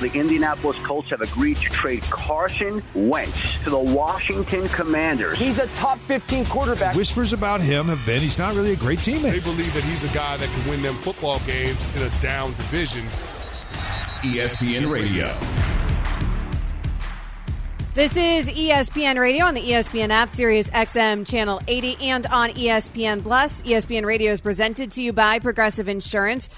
the Indianapolis Colts have agreed to trade Carson Wentz to the Washington Commanders. He's a top 15 quarterback. Whispers about him have been he's not really a great teammate. They believe that he's a guy that can win them football games in a down division. ESPN Radio. This is ESPN Radio on the ESPN app, Sirius XM Channel 80, and on ESPN Plus. ESPN Radio is presented to you by Progressive Insurance.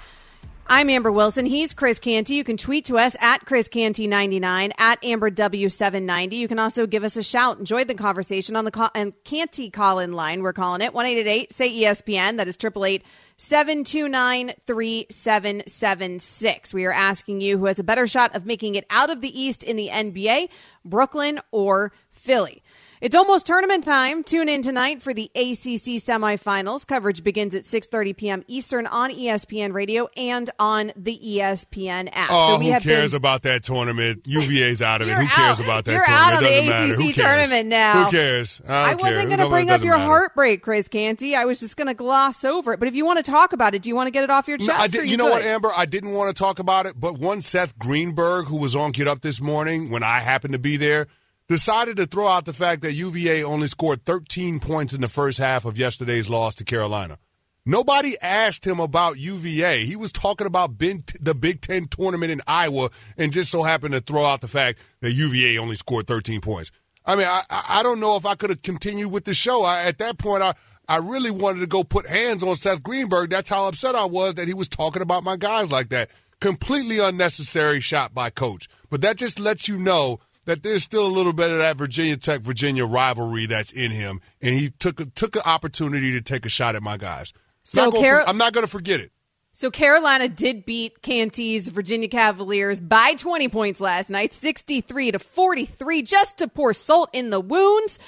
I'm Amber Wilson. He's Chris Canty. You can tweet to us at Chris Canty99, at Amber W790. You can also give us a shout. Enjoy the conversation on the call, and Canty call in line. We're calling it 1 say ESPN. That is 888 729 3776. We are asking you who has a better shot of making it out of the East in the NBA, Brooklyn or Philly. It's almost tournament time. Tune in tonight for the ACC semifinals. Coverage begins at 6:30 p.m. Eastern on ESPN Radio and on the ESPN app. Oh, so who cares been... about that tournament? UVA's out of it. Who cares about that You're tournament? out of the ACC tournament now. Who cares? I, I wasn't going to bring up your matter. heartbreak, Chris Canty. I was just going to gloss over it. But if you want to talk about it, do you want to get it off your chest? No, I did, you, you know could? what, Amber? I didn't want to talk about it, but one Seth Greenberg, who was on Get Up this morning when I happened to be there, decided to throw out the fact that UVA only scored 13 points in the first half of yesterday's loss to Carolina. Nobody asked him about UVA. He was talking about the Big Ten tournament in Iowa and just so happened to throw out the fact that UVA only scored 13 points. I mean, I, I don't know if I could have continued with the show. I, at that point, I, I really wanted to go put hands on Seth Greenberg. That's how upset I was that he was talking about my guys like that. Completely unnecessary shot by coach. But that just lets you know that there's still a little bit of that Virginia Tech Virginia rivalry that's in him, and he took took an opportunity to take a shot at my guys. So not Car- for, I'm not going to forget it. So Carolina did beat Canty's Virginia Cavaliers by 20 points last night, 63 to 43, just to pour salt in the wounds.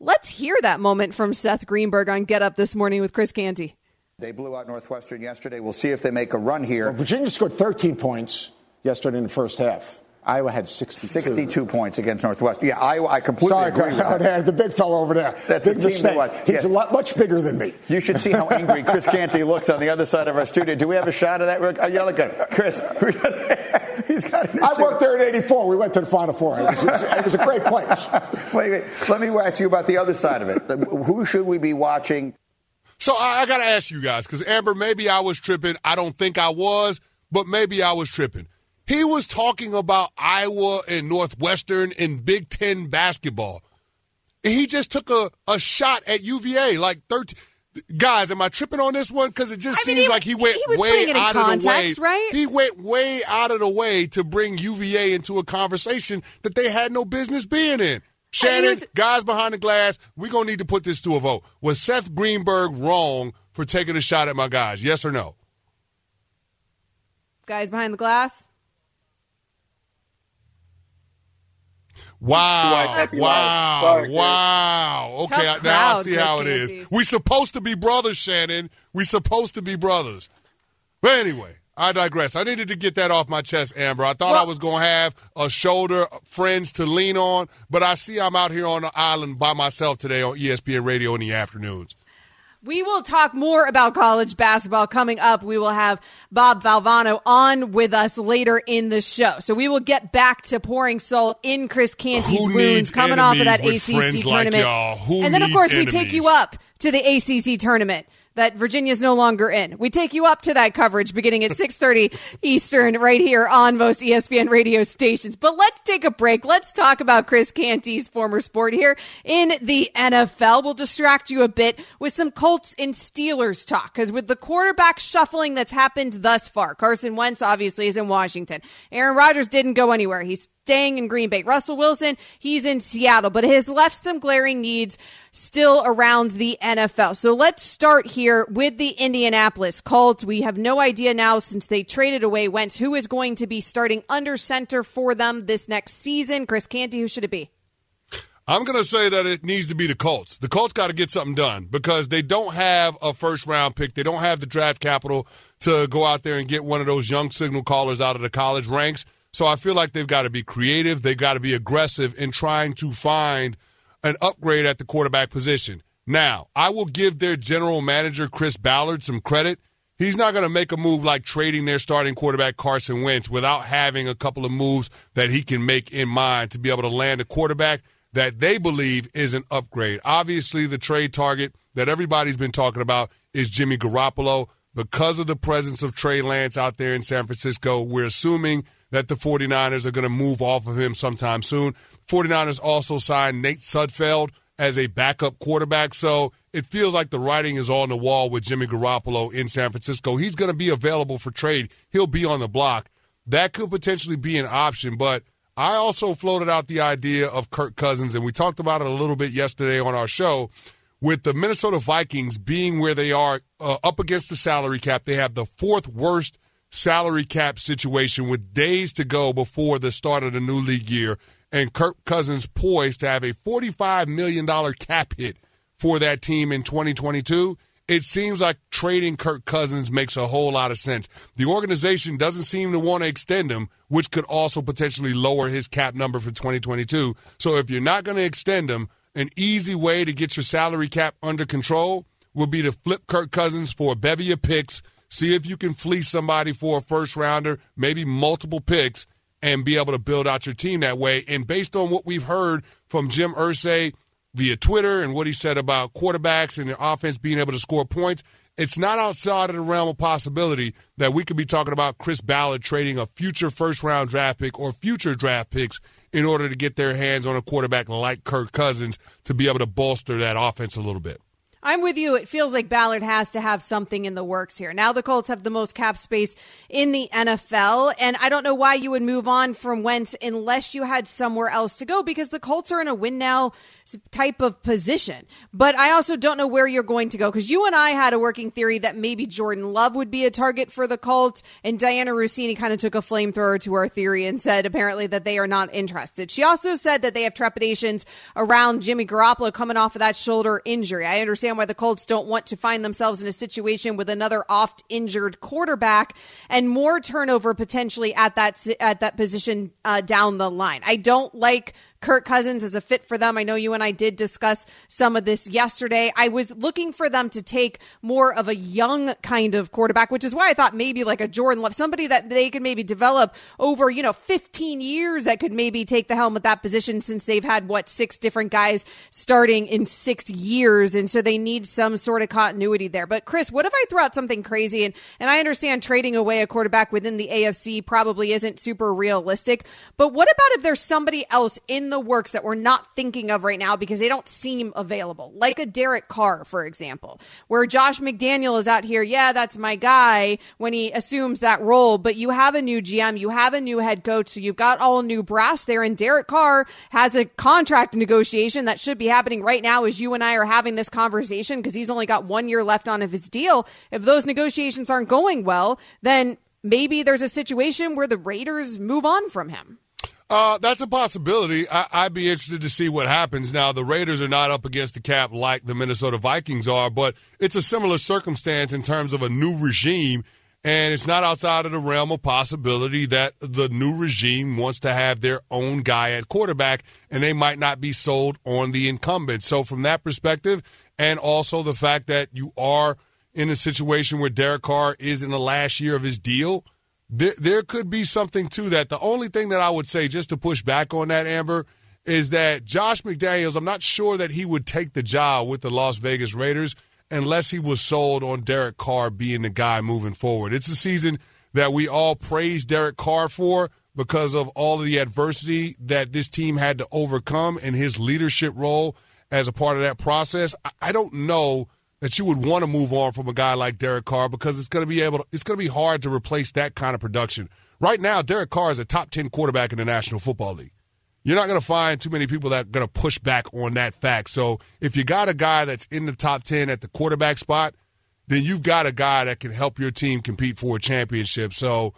Let's hear that moment from Seth Greenberg on Get Up this morning with Chris Canty. They blew out Northwestern yesterday. We'll see if they make a run here. Well, Virginia scored 13 points yesterday in the first half. Iowa had 62. 62 points against Northwest. Yeah, Iowa, I completely Sorry, agree with oh, that. the big fellow over there. That's big a team mistake. What, He's yeah. a lot much bigger than me. You should see how angry Chris Canty looks on the other side of our studio. Do we have a shot of that? Rick? Oh, uh, yeah, look at Chris. He's got. I worked there in '84. We went to the Final Four. It was, it was, it was a great place. wait, wait. Let me ask you about the other side of it. Who should we be watching? So I, I got to ask you guys because Amber, maybe I was tripping. I don't think I was, but maybe I was tripping. He was talking about Iowa and Northwestern and Big Ten basketball. And he just took a, a shot at UVA, like 13. Guys, am I tripping on this one? Because it just I seems mean, he, like he went he way out context, of the way. Right? He went way out of the way to bring UVA into a conversation that they had no business being in. Shannon, was, guys behind the glass, we're going to need to put this to a vote. Was Seth Greenberg wrong for taking a shot at my guys? Yes or no? Guys behind the glass? Wow! Wow! Sorry, wow! Okay, Tough now I see how it is. Chris is. We supposed to be brothers, Shannon. We supposed to be brothers. But anyway, I digress. I needed to get that off my chest, Amber. I thought Well- I was going to have a shoulder, friends to lean on, but I see I'm out here on the island by myself today on ESPN Radio in the afternoons. We will talk more about college basketball coming up. We will have Bob Valvano on with us later in the show. So we will get back to pouring salt in Chris Canty's Who wounds coming off of that ACC friends like tournament. and then, of course, we take you up to the ACC tournament that Virginia's no longer in. We take you up to that coverage beginning at 6:30 Eastern right here on most ESPN radio stations. But let's take a break. Let's talk about Chris Canty's former sport here in the NFL. We'll distract you a bit with some Colts and Steelers talk cuz with the quarterback shuffling that's happened thus far. Carson Wentz obviously is in Washington. Aaron Rodgers didn't go anywhere. He's staying in Green Bay. Russell Wilson, he's in Seattle, but has left some glaring needs still around the NFL. So let's start here with the Indianapolis Colts. We have no idea now since they traded away Wentz who is going to be starting under center for them this next season. Chris Canty, who should it be? I'm going to say that it needs to be the Colts. The Colts got to get something done because they don't have a first round pick. They don't have the draft capital to go out there and get one of those young signal callers out of the college ranks. So I feel like they've got to be creative. They've got to be aggressive in trying to find an upgrade at the quarterback position. Now, I will give their general manager, Chris Ballard, some credit. he's not going to make a move like trading their starting quarterback Carson Wentz without having a couple of moves that he can make in mind to be able to land a quarterback that they believe is an upgrade. Obviously, the trade target that everybody's been talking about is Jimmy Garoppolo. Because of the presence of Trey Lance out there in San Francisco, we're assuming that the 49ers are going to move off of him sometime soon. 49ers also signed Nate Sudfeld as a backup quarterback. So it feels like the writing is on the wall with Jimmy Garoppolo in San Francisco. He's going to be available for trade. He'll be on the block. That could potentially be an option, but I also floated out the idea of Kirk Cousins, and we talked about it a little bit yesterday on our show. With the Minnesota Vikings being where they are uh, up against the salary cap, they have the fourth worst salary cap situation with days to go before the start of the new league year and Kirk Cousins poised to have a $45 million cap hit for that team in 2022, it seems like trading Kirk Cousins makes a whole lot of sense. The organization doesn't seem to want to extend him, which could also potentially lower his cap number for 2022. So if you're not going to extend him, an easy way to get your salary cap under control would be to flip Kirk Cousins for a bevy of picks, see if you can fleece somebody for a first rounder, maybe multiple picks, and be able to build out your team that way. And based on what we've heard from Jim Irsay via Twitter and what he said about quarterbacks and the offense being able to score points, it's not outside of the realm of possibility that we could be talking about Chris Ballard trading a future first round draft pick or future draft picks in order to get their hands on a quarterback like Kirk Cousins to be able to bolster that offense a little bit. I'm with you. It feels like Ballard has to have something in the works here. Now the Colts have the most cap space in the NFL, and I don't know why you would move on from Wentz unless you had somewhere else to go because the Colts are in a win now type of position. But I also don't know where you're going to go because you and I had a working theory that maybe Jordan Love would be a target for the Colts, and Dianna Russini kind of took a flamethrower to our theory and said apparently that they are not interested. She also said that they have trepidations around Jimmy Garoppolo coming off of that shoulder injury. I understand why the Colts don't want to find themselves in a situation with another oft injured quarterback and more turnover potentially at that at that position uh, down the line. I don't like Kirk Cousins is a fit for them. I know you and I did discuss some of this yesterday. I was looking for them to take more of a young kind of quarterback, which is why I thought maybe like a Jordan Love, somebody that they could maybe develop over, you know, 15 years that could maybe take the helm at that position since they've had what six different guys starting in six years. And so they need some sort of continuity there. But Chris, what if I throw out something crazy? And, and I understand trading away a quarterback within the AFC probably isn't super realistic, but what about if there's somebody else in the works that we're not thinking of right now because they don't seem available, like a Derek Carr, for example, where Josh McDaniel is out here. Yeah, that's my guy when he assumes that role, but you have a new GM, you have a new head coach, so you've got all new brass there. And Derek Carr has a contract negotiation that should be happening right now as you and I are having this conversation because he's only got one year left on of his deal. If those negotiations aren't going well, then maybe there's a situation where the Raiders move on from him. Uh, that's a possibility. I, would be interested to see what happens. Now, the Raiders are not up against the cap like the Minnesota Vikings are, but it's a similar circumstance in terms of a new regime, and it's not outside of the realm of possibility that the new regime wants to have their own guy at quarterback, and they might not be sold on the incumbent. So, from that perspective, and also the fact that you are in a situation where Derek Carr is in the last year of his deal – there, there could be something to that. The only thing that I would say, just to push back on that, Amber, is that Josh McDaniels, I'm not sure that he would take the job with the Las Vegas Raiders unless he was sold on Derek Carr being the guy moving forward. It's a season that we all praise Derek Carr for because of all of the adversity that this team had to overcome and his leadership role as a part of that process. I don't know that you would want to move on from a guy like Derek Carr because it's going to be able to, it's going to be hard to replace that kind of production. Right now, Derek Carr is a top 10 quarterback in the National Football League. You're not going to find too many people that are going to push back on that fact. So if you got a guy that's in the top 10 at the quarterback spot, then you've got a guy that can help your team compete for a championship. So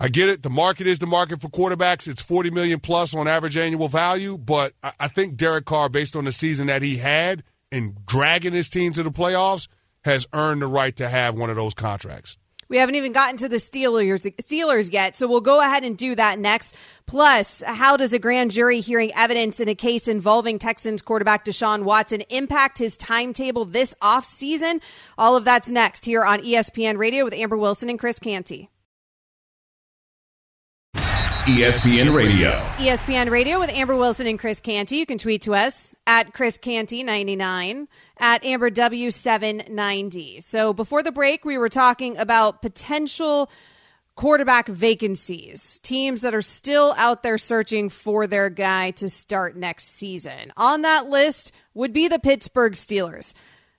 I get it. The market is the market for quarterbacks. It's 40 million plus on average annual value, but I think Derek Carr, based on the season that he had – and dragging his team to the playoffs has earned the right to have one of those contracts. We haven't even gotten to the Steelers, Steelers yet. So we'll go ahead and do that next. Plus, how does a grand jury hearing evidence in a case involving Texans quarterback Deshaun Watson impact his timetable this offseason? All of that's next here on ESPN Radio with Amber Wilson and Chris Canty. ESPN Radio. ESPN Radio with Amber Wilson and Chris Canty. You can tweet to us at Chris Canty99 at Amber W790. So before the break, we were talking about potential quarterback vacancies, teams that are still out there searching for their guy to start next season. On that list would be the Pittsburgh Steelers.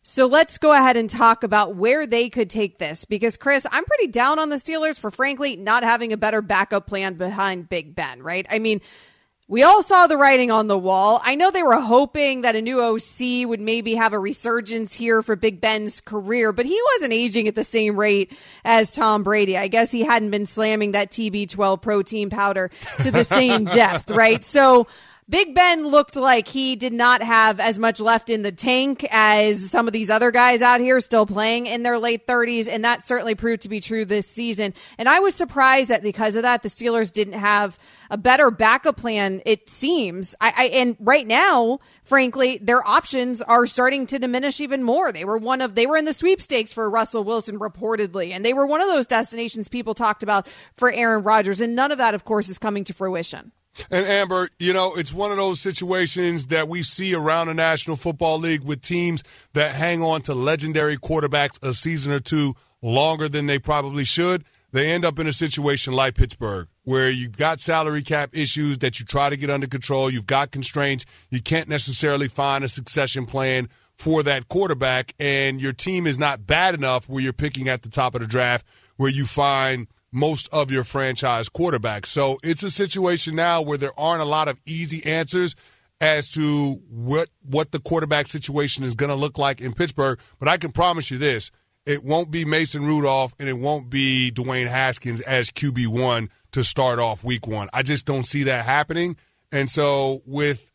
So let's go ahead and talk about where they could take this because, Chris, I'm pretty down on the Steelers for frankly not having a better backup plan behind Big Ben, right? I mean, we all saw the writing on the wall. I know they were hoping that a new OC would maybe have a resurgence here for Big Ben's career, but he wasn't aging at the same rate as Tom Brady. I guess he hadn't been slamming that TB12 protein powder to the same depth, right? So, Big Ben looked like he did not have as much left in the tank as some of these other guys out here still playing in their late 30s. And that certainly proved to be true this season. And I was surprised that because of that, the Steelers didn't have a better backup plan, it seems. I, I and right now, frankly, their options are starting to diminish even more. They were one of they were in the sweepstakes for Russell Wilson reportedly, and they were one of those destinations people talked about for Aaron Rodgers, and none of that, of course, is coming to fruition. And Amber, you know, it's one of those situations that we see around the National Football League with teams that hang on to legendary quarterbacks a season or two longer than they probably should. They end up in a situation like Pittsburgh, where you've got salary cap issues that you try to get under control. You've got constraints. You can't necessarily find a succession plan for that quarterback, and your team is not bad enough where you're picking at the top of the draft where you find most of your franchise quarterbacks. So it's a situation now where there aren't a lot of easy answers as to what what the quarterback situation is going to look like in Pittsburgh. But I can promise you this: it won't be Mason Rudolph and it won't be Dwayne Haskins as QB one to start off Week One. I just don't see that happening. And so with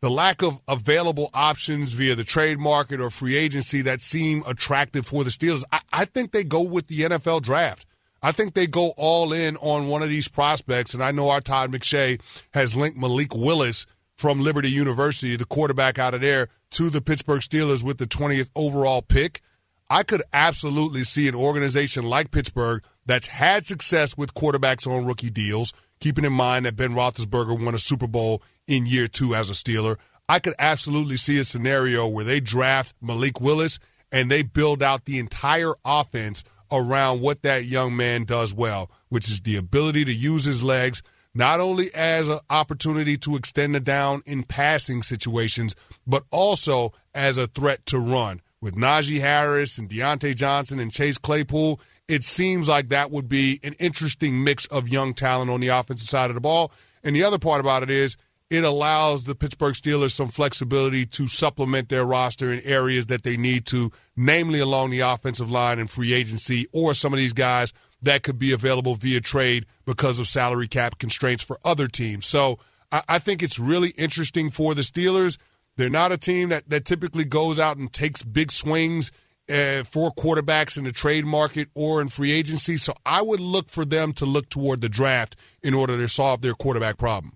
the lack of available options via the trade market or free agency that seem attractive for the Steelers, I, I think they go with the NFL draft. I think they go all in on one of these prospects, and I know our Todd McShay has linked Malik Willis from Liberty University, the quarterback out of there, to the Pittsburgh Steelers with the 20th overall pick. I could absolutely see an organization like Pittsburgh that's had success with quarterbacks on rookie deals, keeping in mind that Ben Roethlisberger won a Super Bowl in year two as a Steeler. I could absolutely see a scenario where they draft Malik Willis and they build out the entire offense – around what that young man does well, which is the ability to use his legs not only as an opportunity to extend the down in passing situations, but also as a threat to run. With Najee Harris and Diontae Johnson and Chase Claypool, it seems like that would be an interesting mix of young talent on the offensive side of the ball. And the other part about it is it allows the Pittsburgh Steelers some flexibility to supplement their roster in areas that they need to, namely along the offensive line and free agency, or some of these guys that could be available via trade because of salary cap constraints for other teams. So I, I think it's really interesting for the Steelers. They're not a team that, that typically goes out and takes big swings uh, for quarterbacks in the trade market or in free agency. So I would look for them to look toward the draft in order to solve their quarterback problem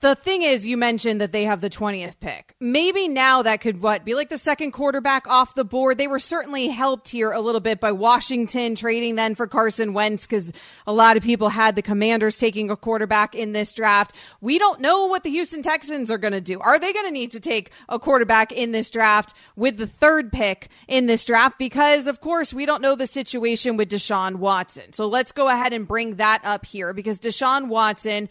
the thing is, you mentioned that they have the 20th pick. Maybe now that could what be like the second quarterback off the board. They were certainly helped here a little bit by Washington trading then for Carson Wentz because a lot of people had the Commanders taking a quarterback in this draft. We don't know what the Houston Texans are going to do. Are they going to need to take a quarterback in this draft with the third pick in this draft? Because of course we don't know the situation with Deshaun Watson. So let's go ahead and bring that up here because Deshaun Watson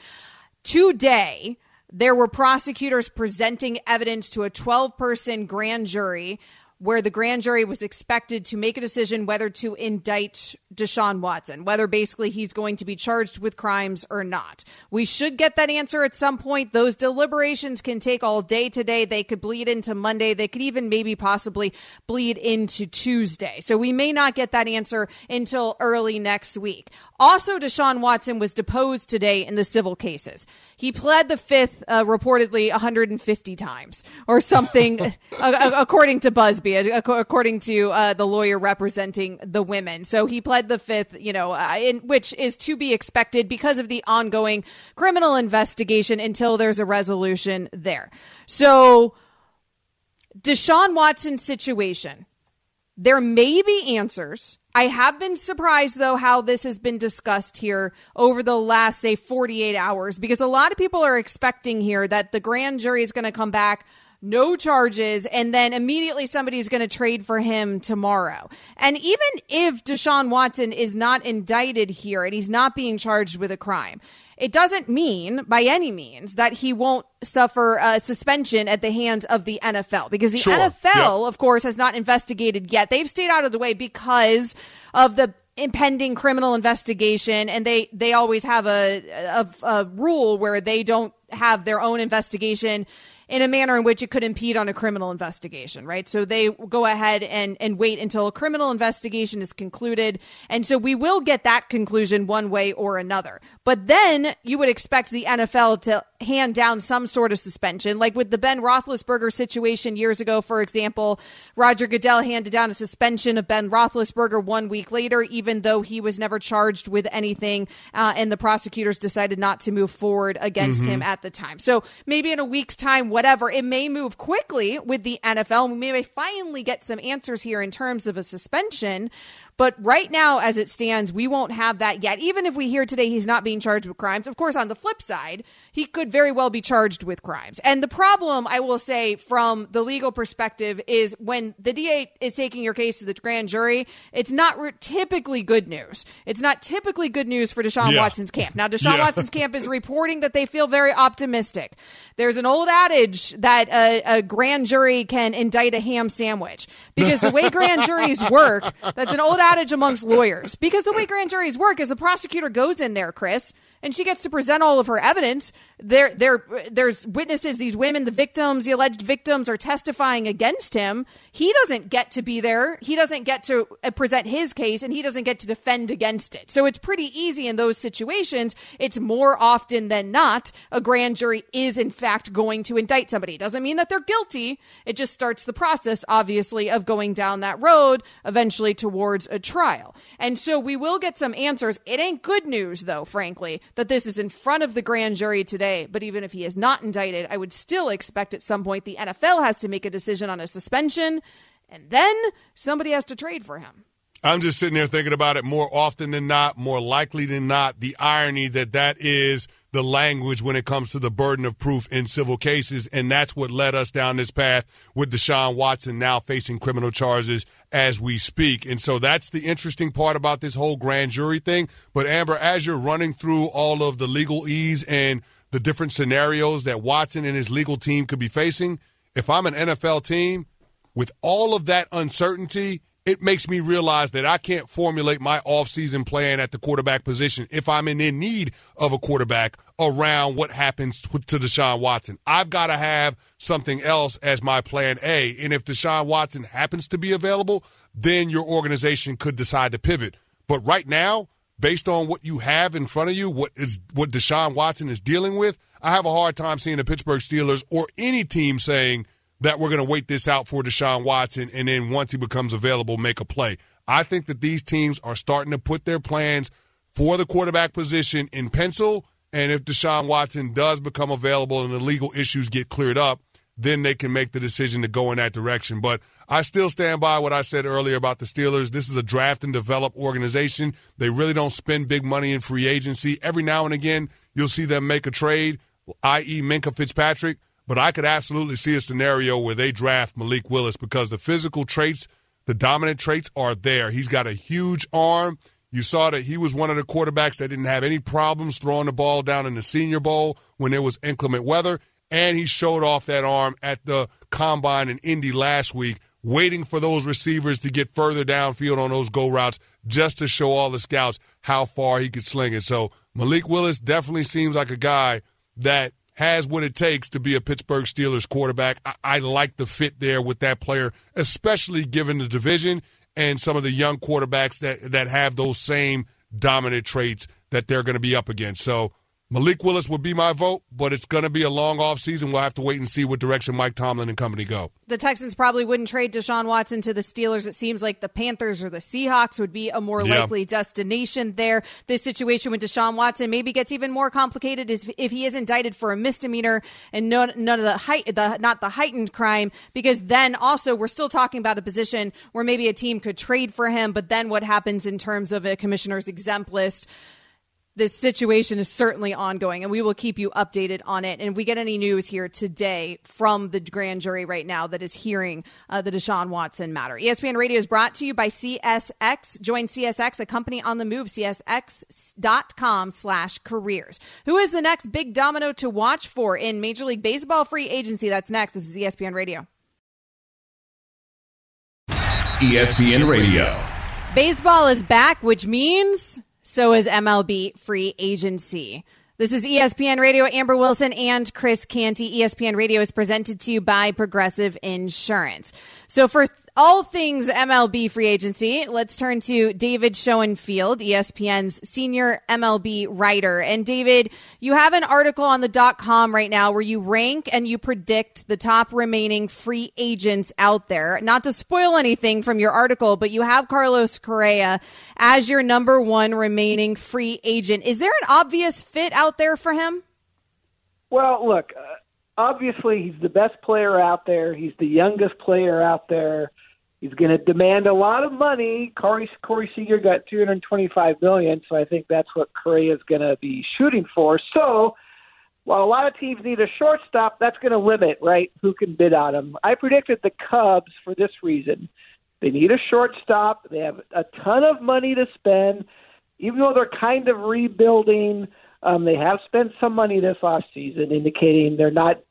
today there were prosecutors presenting evidence to a 12 person grand jury where the grand jury was expected to make a decision whether to indict Deshaun Watson, whether basically he's going to be charged with crimes or not. We should get that answer at some point. Those deliberations can take all day today. They could bleed into Monday. They could even maybe possibly bleed into Tuesday. So we may not get that answer until early next week. Also, Deshaun Watson was deposed today in the civil cases. He pled the fifth uh, reportedly 150 times or something, according to Buzz according to uh, the lawyer representing the women. So he pled the fifth, you know, uh, in, which is to be expected because of the ongoing criminal investigation until there's a resolution there. So Deshaun Watson's situation, there may be answers. I have been surprised, though, how this has been discussed here over the last, say, 48 hours, because a lot of people are expecting here that the grand jury is going to come back no charges, and then immediately somebody's going to trade for him tomorrow. And even if Deshaun Watson is not indicted here and he's not being charged with a crime, it doesn't mean by any means that he won't suffer a suspension at the hands of the NFL because the Sure. NFL, Yep. of course, has not investigated yet. They've stayed out of the way because of the impending criminal investigation and they they always have a, a a rule where they don't have their own investigation in a manner in which it could impede on a criminal investigation, right? So they go ahead and, and wait until a criminal investigation is concluded. And so we will get that conclusion one way or another. But then you would expect the NFL to hand down some sort of suspension, like with the Ben Roethlisberger situation years ago, for example. Roger Goodell handed down a suspension of Ben Roethlisberger one week later, even though he was never charged with anything, uh, and the prosecutors decided not to move forward against him at the time. So maybe in a week's time, whatever, it may move quickly with the NFL. We may finally get some answers here in terms of a suspension. But right now, as it stands, we won't have that yet. Even if we hear today he's not being charged with crimes, of course, on the flip side, he could very well be charged with crimes. And the problem, I will say, from the legal perspective, is when the DA is taking your case to the grand jury, it's not re- typically good news. It's not typically good news for Deshaun Yeah. Watson's camp. Now, Deshaun Yeah. Watson's camp is reporting that they feel very optimistic. There's an old adage that a, a grand jury can indict a ham sandwich because the way grand juries work, that's an old adage amongst lawyers. Because the way grand juries work is the prosecutor goes in there, Chris, and she gets to present all of her evidence. There, there, there's witnesses. These women, the victims, the alleged victims, are testifying against him. He doesn't get to be there. He doesn't get to uh, present his case, and he doesn't get to defend against it. So it's pretty easy in those situations. It's more often than not a grand jury is in fact going to indict somebody. It doesn't mean that they're guilty. It just starts the process, obviously, of going down that road eventually towards a trial. And so we will get some answers. It ain't good news, though, frankly, that this is in front of the grand jury today. But even if he is not indicted, I would still expect at some point the NFL has to make a decision on a suspension, and then somebody has to trade for him. I'm just sitting there thinking about it more often than not, more likely than not, the irony that that is the language when it comes to the burden of proof in civil cases. And that's what led us down this path with Deshaun Watson now facing criminal charges as we speak. And so that's the interesting part about this whole grand jury thing. But Amber, as you're running through all of the legalese and the different scenarios that Watson and his legal team could be facing, if I'm an NFL team, with all of that uncertainty, it makes me realize that I can't formulate my offseason plan at the quarterback position if I'm in, need of a quarterback around what happens to Deshaun Watson. I've got to have something else as my plan A. And if Deshaun Watson happens to be available, then your organization could decide to pivot. But right now, based on what you have in front of you, what is what Deshaun Watson is dealing with, I have a hard time seeing the Pittsburgh Steelers or any team saying that we're going to wait this out for Deshaun Watson and then once he becomes available, make a play. I think that these teams are starting to put their plans for the quarterback position in pencil. And if Deshaun Watson does become available and the legal issues get cleared up, then they can make the decision to go in that direction. But I still stand by what I said earlier about the Steelers. This is a draft and develop organization. They really don't spend big money in free agency. Every now and again, you'll see them make a trade, i.e., Minkah Fitzpatrick. But I could absolutely see a scenario where they draft Malik Willis because the physical traits, the dominant traits are there. He's got a huge arm. You saw that he was one of the quarterbacks that didn't have any problems throwing the ball down in the Senior Bowl when there was inclement weather. And he showed off that arm at the combine in Indy last week, waiting for those receivers to get further downfield on those go routes just to show all the scouts how far he could sling it. So Malik Willis definitely seems like a guy that has what it takes to be a Pittsburgh Steelers quarterback. I, I like the fit there with that player, especially given the division and some of the young quarterbacks that, that have those same dominant traits that they're going to be up against. So Malik Willis would be my vote, but it's going to be a long offseason. We'll have to wait and see what direction Mike Tomlin and company go. The Texans probably wouldn't trade Deshaun Watson to the Steelers. It seems like the Panthers or the Seahawks would be a more Yeah. likely destination there. This situation with Deshaun Watson maybe gets even more complicated if he is indicted for a misdemeanor and none, none of the height, the not the heightened crime, because then also we're still talking about a position where maybe a team could trade for him, but then what happens in terms of a commissioner's exempt list? This situation is certainly ongoing and we will keep you updated on it. And if we get any news here today from the grand jury right now that is hearing uh, the Deshaun Watson matter. ESPN Radio is brought to you by CSX. Join CSX, a company on the move, csx.com slash careers. Who is the next big domino to watch for in Major League Baseball free agency? That's next. This is ESPN Radio. ESPN Radio. Baseball is back, which means so is MLB free agency. This is ESPN Radio. Amber Wilson and Chris Canty. ESPN Radio is presented to you by Progressive Insurance. So for all things MLB free agency, let's turn to David Schoenfield, ESPN's senior MLB writer. And David, you have an article on the dot com right now where you rank and you predict the top remaining free agents out there. Not to spoil anything from your article, but you have Carlos Correa as your number one remaining free agent. Is there an obvious fit out there for him? Well, look, uh, obviously he's the best player out there. He's the youngest player out there. He's going to demand a lot of money. Corey, Corey Seager got 225 million, so I think that's what Correa is going to be shooting for. So, while a lot of teams need a shortstop, that's going to limit right who can bid on him. I predicted the Cubs for this reason. They need a shortstop. They have a ton of money to spend, even though they're kind of rebuilding. Um, they have spent some money this off season, indicating they're not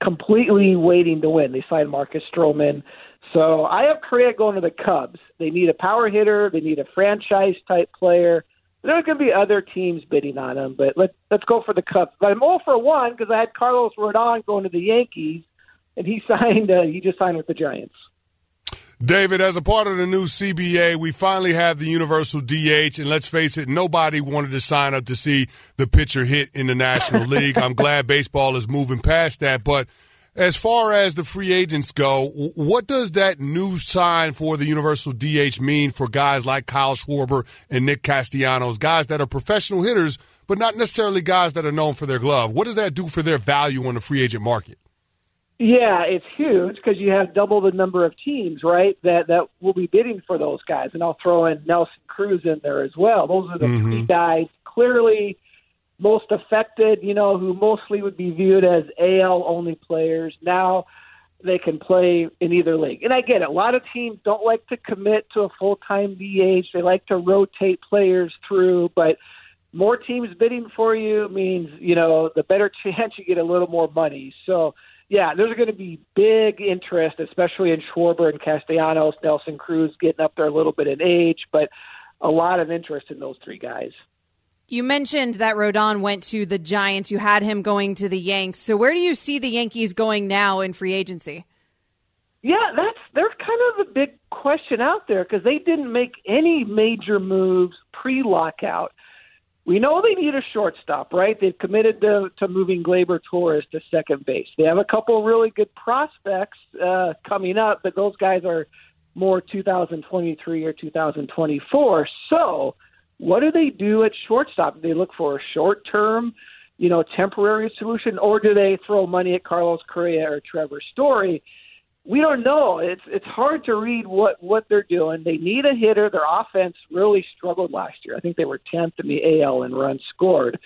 completely waiting to win. They signed Marcus Stroman. So I have Correa going to the Cubs. They need a power hitter. They need a franchise type player. There's going to be other teams bidding on him, but let's let's go for the Cubs. But I'm all for one because I had Carlos Rodon going to the Yankees, and he signed. Uh, he just signed with the Giants. David, as a part of the new CBA, we finally have the universal DH, and let's face it, nobody wanted to sign up to see the pitcher hit in the National League. I'm glad baseball is moving past that, but as far as the free agents go, what does that new sign for the universal DH mean for guys like Kyle Schwarber and Nick Castellanos, guys that are professional hitters, but not necessarily guys that are known for their glove? What does that do for their value on the free agent market? Yeah, it's huge because you have double the number of teams, right? That that will be bidding for those guys, and I'll throw in Nelson Cruz in there as well. Those are the mm-hmm. three guys clearly most affected. You know, who mostly would be viewed as AL only players. Now they can play in either league, and I get it. A lot of teams don't like to commit to a full time DH. They like to rotate players through, but more teams bidding for you means you know the better chance you get a little more money. So yeah, there's going to be big interest, especially in Schwarber and Castellanos, Nelson Cruz getting up there a little bit in age, but a lot of interest in those three guys. You mentioned that Rodon went to the Giants. You had him going to the Yanks. So where do you see the Yankees going now in free agency? Yeah, that's they're kind of the big question out there because they didn't make any major moves pre-lockout. We know they need a shortstop, right? They've committed to, to moving Gleyber Torres to second base. They have a couple really good prospects uh, coming up, but those guys are more 2023 or 2024. So, what do they do at shortstop? Do they look for a short-term, you know, temporary solution, or do they throw money at Carlos Correa or Trevor Story? we don't know. It's it's hard to read what what they're doing. They need a hitter. Their offense really struggled last year. I think they were tenth in the AL in runs scored.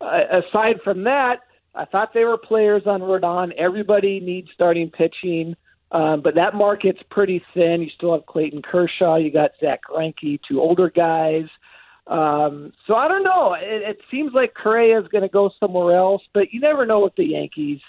Uh, aside from that, I thought they were players on Rodon. Everybody needs starting pitching, um, but that market's pretty thin. You still have Clayton Kershaw. You got Zack Greinke, two older guys. Um, so I don't know. It, it seems like Correa is going to go somewhere else, but you never know with the Yankees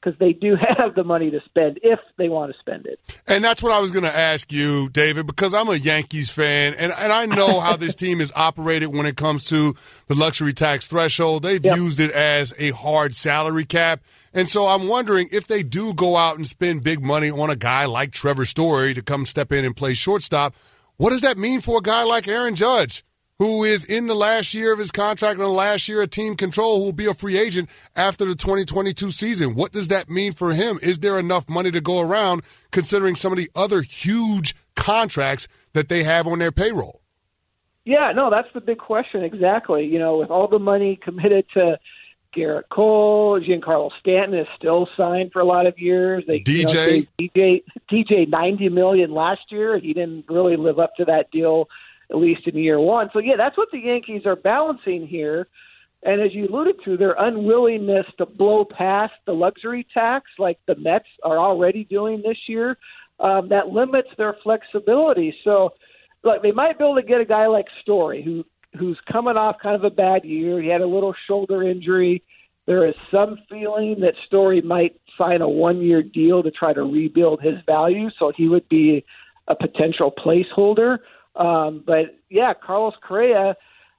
because they do have the money to spend if they want to spend it. And that's what I was going to ask you, David, because I'm a Yankees fan, and, and I know how this team is operated when it comes to the luxury tax threshold. They've Yep. used it as a hard salary cap. And so I'm wondering if they do go out and spend big money on a guy like Trevor Story to come step in and play shortstop, what does that mean for a guy like Aaron Judge? Who is in the last year of his contract and the last year of team control, who will be a free agent after the 2022 season. What does that mean for him? Is there enough money to go around considering some of the other huge contracts that they have on their payroll? Yeah, no, that's the big question. Exactly. You know, with all the money committed to Gerrit Cole, Giancarlo Stanton is still signed for a lot of years. They DJ you know, DJ DJ ninety million last year. He didn't really live up to that deal at least in year one. So yeah, that's what the Yankees are balancing here. And as you alluded to, their unwillingness to blow past the luxury tax, like the Mets are already doing this year, um, that limits their flexibility. So, look, they might be able to get a guy like Story, who who's coming off kind of a bad year. He had a little shoulder injury. There is some feeling that Story might sign a one-year deal to try to rebuild his value, so he would be a potential placeholder. Um, but yeah, Carlos Correa,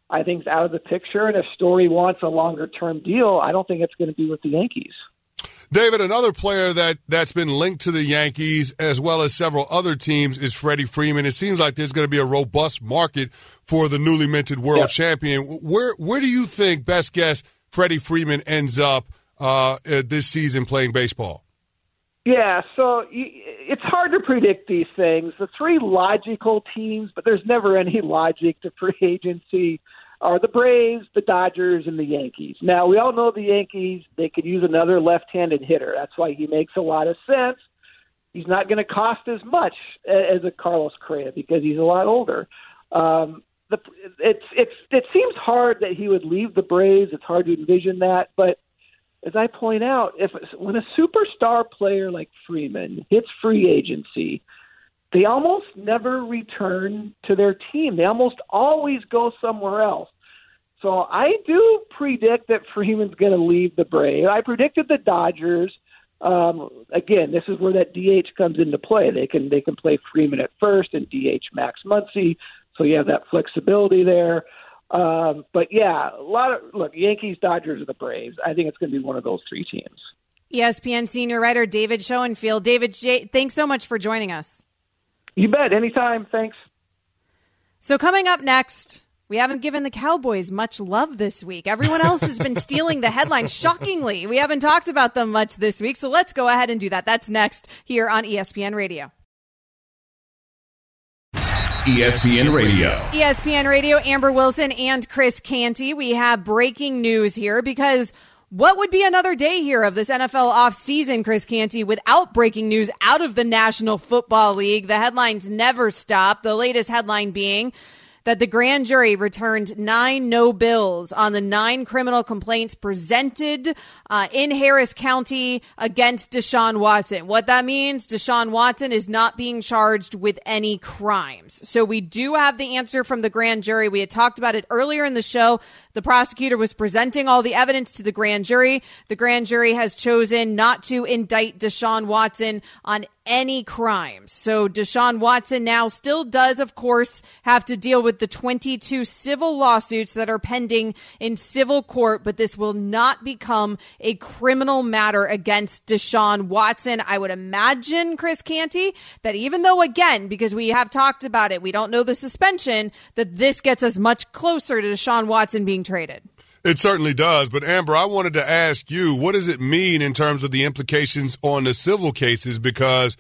I think, is out of the picture. And if Story wants a longer term deal, I don't think it's going to be with the Yankees. David, another player that, that's been linked to the Yankees as well as several other teams is Freddie Freeman. It seems like there's going to be a robust market for the newly minted world yep. champion. Where where do you think, best guess, Freddie Freeman ends up uh, this season playing baseball? Yeah, so it's hard to predict these things. The three logical teams, but there's never any logic to free agency, are the Braves, the Dodgers, and the Yankees. Now, we all know the Yankees, they could use another left handed hitter. That's why he makes a lot of sense. He's not going to cost as much as a Carlos Correa because he's a lot older. Um, the, it's it's it seems hard that he would leave the Braves. It's hard to envision that, but as I point out, if when a superstar player like Freeman hits free agency, they almost never return to their team. They almost always go somewhere else. So I do predict that Freeman's going to leave the Braves. I predicted the Dodgers. Um, again, this is where that DH comes into play. They can they can play Freeman at first and DH Max Muncy, so you have that flexibility there. Um, but yeah, a lot of look, Yankees, Dodgers, or the Braves. I think it's going to be one of those three teams. ESPN senior writer David Schoenfield. David, J- thanks so much for joining us. You bet. Anytime. Thanks. So coming up next. We haven't given the Cowboys much love this week. Everyone else has been stealing the headlines. Shockingly, we haven't talked about them much this week. So let's go ahead and do that. That's next here on ESPN Radio. ESPN Radio. ESPN Radio, Amber Wilson and Chris Canty. We have breaking news here because what would be another day here of this NFL offseason, Chris Canty, without breaking news out of the National Football League? The headlines never stop. The latest headline being that the grand jury returned nine no bills on the nine criminal complaints presented uh, in Harris County against Deshaun Watson. What that means, Deshaun Watson is not being charged with any crimes. So we do have the answer from the grand jury. We had talked about it earlier in the show. The prosecutor was presenting all the evidence to the grand jury. The grand jury has chosen not to indict Deshaun Watson on any crimes. So Deshaun Watson now still does, of course, have to deal with the 22 civil lawsuits that are pending in civil court, but this will not become a criminal matter against Deshaun Watson. I would imagine, Chris Canty, that even though, again, because we have talked about it, we don't know the suspension, that this gets us much closer to Deshaun Watson being traded. It certainly does. But Amber, I wanted to ask you, what does it mean in terms of the implications on the civil cases? Because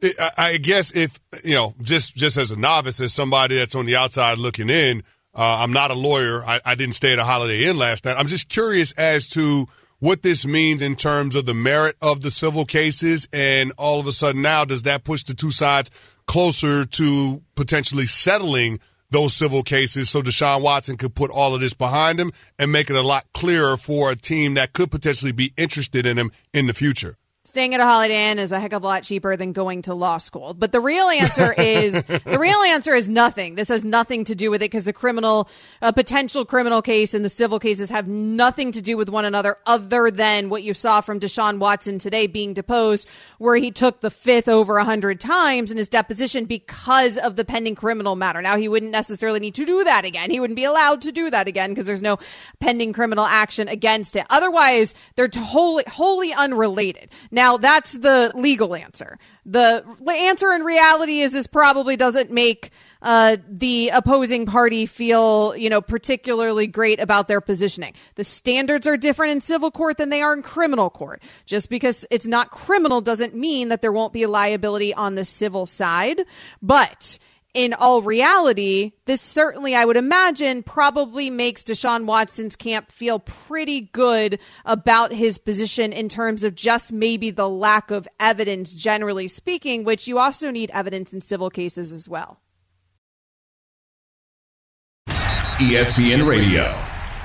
it, I, I, guess if you know, just just as a novice, as somebody that's on the outside looking in, uh, I'm not a lawyer. I, I didn't stay at a Holiday Inn last night. I'm just curious as to what this means in terms of the merit of the civil cases, and all of a sudden now, does that push the two sides closer to potentially settling? Those civil cases so Deshaun Watson could put all of this behind him and make it a lot clearer for a team that could potentially be interested in him in the future staying at a Holiday Inn is a heck of a lot cheaper than going to law school. But the real answer is the real answer is nothing. This has nothing to do with it because the criminal, a potential criminal case and the civil cases have nothing to do with one another other than what you saw from Deshaun Watson today being deposed, where he took the fifth over a hundred times in his deposition because of the pending criminal matter. Now he wouldn't necessarily need to do that again. He wouldn't be allowed to do that again because there's no pending criminal action against it. Otherwise, they're totally wholly unrelated. Now, now, that's the legal answer. The answer in reality is this probably doesn't make uh, the opposing party feel, you know, particularly great about their positioning. The standards are different in civil court than they are in criminal court. Just because it's not criminal doesn't mean that there won't be a liability on the civil side. But in all reality, this certainly, I would imagine, probably makes Deshaun Watson's camp feel pretty good about his position in terms of just maybe the lack of evidence, generally speaking, which you also need evidence in civil cases as well. ESPN Radio.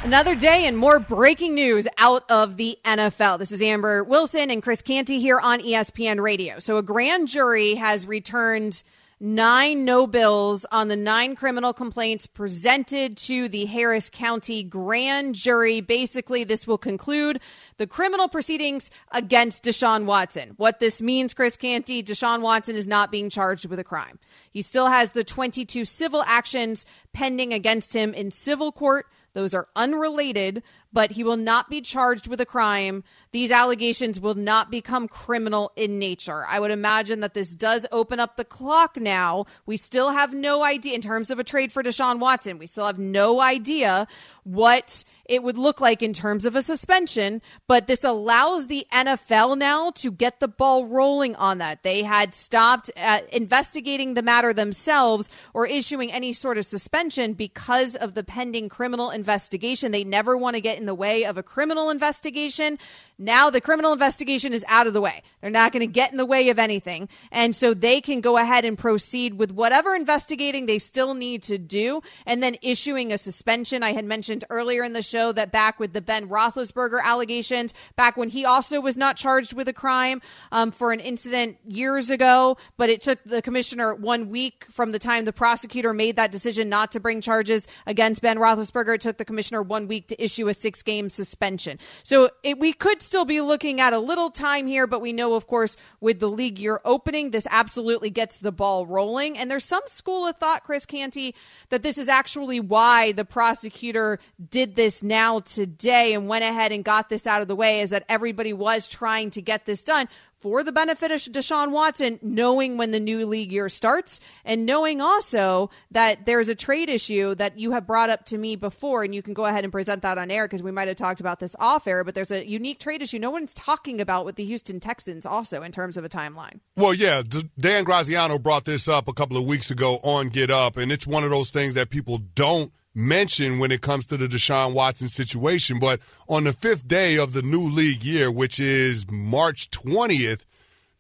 Another day and more breaking news out of the NFL. This is Amber Wilson and Chris Canty here on ESPN Radio. So, a grand jury has returned nine no bills on the nine criminal complaints presented to the Harris County grand jury. Basically, this will conclude the criminal proceedings against Deshaun Watson. What this means, Chris Canty, Deshaun Watson is not being charged with a crime. He still has the 22 civil actions pending against him in civil court. Those are unrelated, but he will not be charged with a crime. These allegations will not become criminal in nature. I would imagine that this does open up the clock now. We still have no idea in terms of a trade for Deshaun Watson. We still have no idea what it would look like in terms of a suspension, but this allows the NFL now to get the ball rolling on that. They had stopped uh, investigating the matter themselves or issuing any sort of suspension because of the pending criminal investigation. They never want to get in the way of a criminal investigation. Now the criminal investigation is out of the way. They're not going to get in the way of anything. And so they can go ahead and proceed with whatever investigating they still need to do and then issuing a suspension. I had mentioned earlier in the show that back with the Ben Roethlisberger allegations, back when he also was not charged with a crime um, for an incident years ago, but it took the commissioner one week from the time the prosecutor made that decision not to bring charges against Ben Roethlisberger. It took the commissioner one week to issue a six game suspension. So it, we could still be looking at a little time here, but we know, of course, with the league year opening, this absolutely gets the ball rolling. And there's some school of thought, Chris Canty, that this is actually why the prosecutor did this now today and went ahead and got this out of the way, is that everybody was trying to get this done for the benefit of Deshaun Watson, knowing when the new league year starts and knowing also that there's a trade issue that you have brought up to me before, and you can go ahead and present that on air because we might have talked about this off air, but there's a unique trade issue no one's talking about with the Houston Texans also in terms of a timeline. Well, yeah, Dan Graziano brought this up a couple of weeks ago on Get Up, and it's one of those things that people don't mention when it comes to the Deshaun Watson situation. But on the fifth day of the new league year, which is March 20th,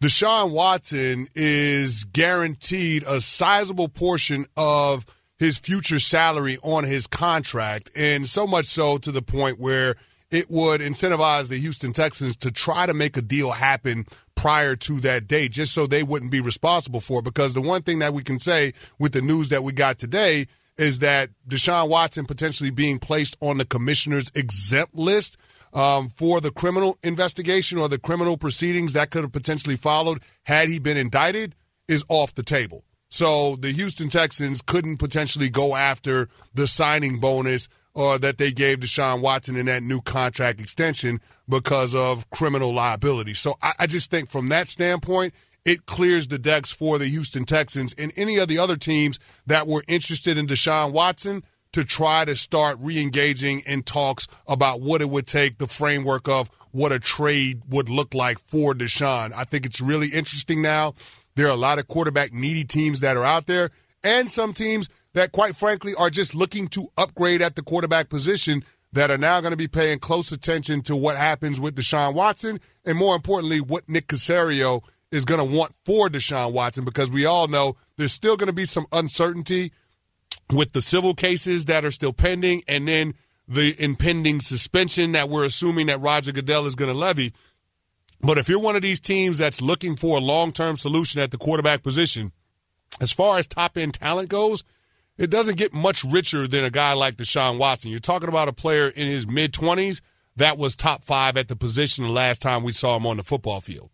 Deshaun Watson is guaranteed a sizable portion of his future salary on his contract, and so much so to the point where it would incentivize the Houston Texans to try to make a deal happen prior to that date, just so they wouldn't be responsible for it. Because the one thing that we can say with the news that we got today is that Deshaun Watson potentially being placed on the commissioner's exempt list um, for the criminal investigation or the criminal proceedings that could have potentially followed had he been indicted is off the table. So the Houston Texans couldn't potentially go after the signing bonus or uh, that they gave Deshaun Watson in that new contract extension because of criminal liability. So I, I just think from that standpoint, it clears the decks for the Houston Texans and any of the other teams that were interested in Deshaun Watson to try to start re-engaging in talks about what it would take, the framework of what a trade would look like for Deshaun. I think it's really interesting now. There are a lot of quarterback needy teams that are out there and some teams that quite frankly are just looking to upgrade at the quarterback position that are now going to be paying close attention to what happens with Deshaun Watson and more importantly what Nick Caserio – is going to want for Deshaun Watson because we all know there's still going to be some uncertainty with the civil cases that are still pending and then the impending suspension that we're assuming that Roger Goodell is going to levy. But if you're one of these teams that's looking for a long term solution at the quarterback position, as far as top end talent goes, it doesn't get much richer than a guy like Deshaun Watson. You're talking about a player in his mid 20s that was top five at the position the last time we saw him on the football field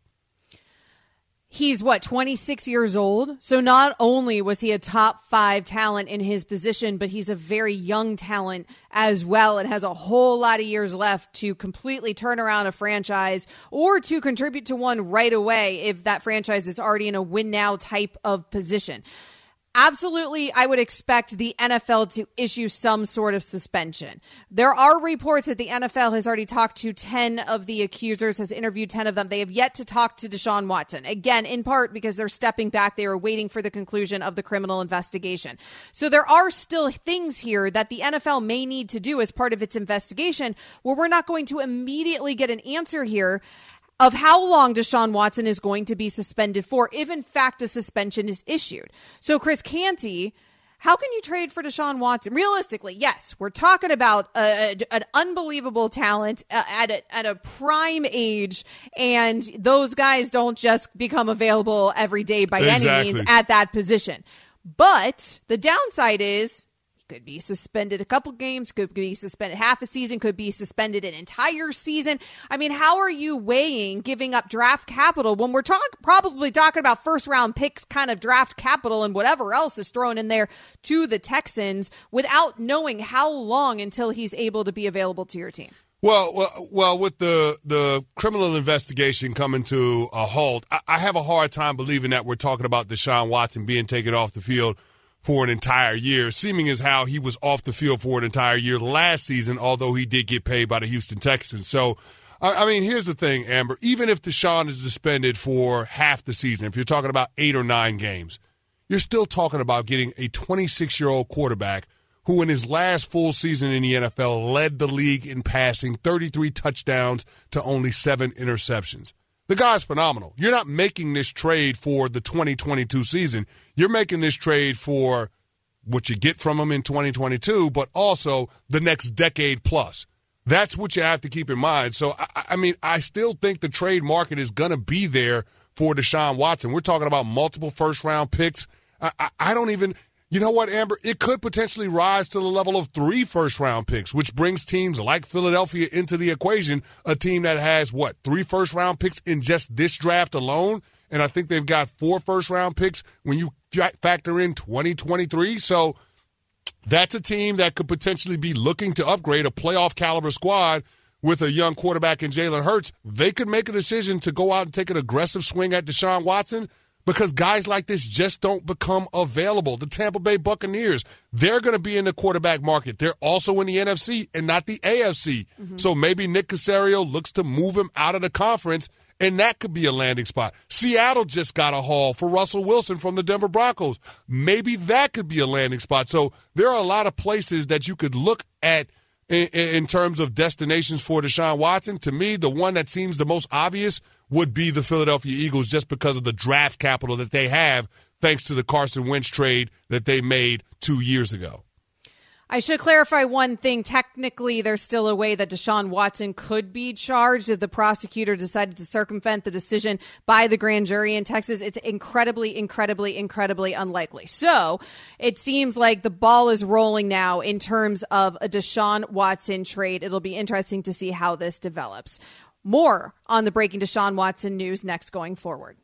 he's what 26 years old? So not only was he a top five talent in his position but he's a very young talent as well and has a whole lot of years left to completely turn around a franchise or to contribute to one right away if that franchise is already in a win now type of position absolutely, I would expect the NFL to issue some sort of suspension. There are reports that the NFL has already talked to 10 of the accusers, has interviewed 10 of them. They have yet to talk to Deshaun Watson. Again, in part because they're stepping back. They are waiting for the conclusion of the criminal investigation. So there are still things here that the NFL may need to do as part of its investigation where we're not going to immediately get an answer here of how long Deshaun Watson is going to be suspended for, if in fact a suspension is issued. So, Chris Canty, how can you trade for Deshaun Watson? Realistically, yes, we're talking about a, a, an unbelievable talent uh, at a, at a prime age, and those guys don't just become available every day by Exactly. any means at that position. But the downside is could be suspended a couple games, could be suspended half a season, could be suspended an entire season. I mean, how are you weighing giving up draft capital when we're talk- probably talking about first round picks kind of draft capital and whatever else is thrown in there to the Texans without knowing how long until he's able to be available to your team? Well, well, well, with the the criminal investigation coming to a halt, I, I have a hard time believing that we're talking about Deshaun Watson being taken off the field for an entire year, seeming as how he was off the field for an entire year last season, although he did get paid by the Houston Texans. So, I, mean, here's the thing, Amber. Even if Deshaun is suspended for half the season, if you're talking about eight or nine games, you're still talking about getting a 26 year old quarterback who, in his last full season in the NFL, led the league in passing 33 touchdowns to only seven interceptions. The guy's phenomenal. You're not making this trade for the 2022 season. You're making this trade for what you get from him in 2022, but also the next decade plus. That's what you have to keep in mind. So, I, I mean, I still think the trade market is going to be there for Deshaun Watson. We're talking about multiple first round picks. I, I, I don't even, you know what, Amber? It could potentially rise to the level of three first round picks, which brings teams like Philadelphia into the equation. A team that has, what, three first round picks in just this draft alone? And I think they've got four first round picks when you factor in 2023. So, that's a team that could potentially be looking to upgrade a playoff caliber squad with a young quarterback in Jalen Hurts. They could make a decision to go out and take an aggressive swing at Deshaun Watson because guys like this just don't become available. The Tampa Bay Buccaneers, they're going to be in the quarterback market. They're also in the NFC and not the AFC. Mm-hmm. So maybe Nick Caserio looks to move him out of the conference and that could be a landing spot. Seattle just got a haul for Russell Wilson from the Denver Broncos. Maybe that could be a landing spot. So there are a lot of places that you could look at in, in terms of destinations for Deshaun Watson. To me, the one that seems the most obvious would be the Philadelphia Eagles just because of the draft capital that they have thanks to the Carson Wentz trade that they made two years ago. I should clarify one thing. Technically, there's still a way that Deshaun Watson could be charged if the prosecutor decided to circumvent the decision by the grand jury in Texas. It's incredibly, incredibly, incredibly unlikely. So it seems like the ball is rolling now in terms of a Deshaun Watson trade. It'll be interesting to see how this develops. More on the breaking Deshaun Watson news next going forward.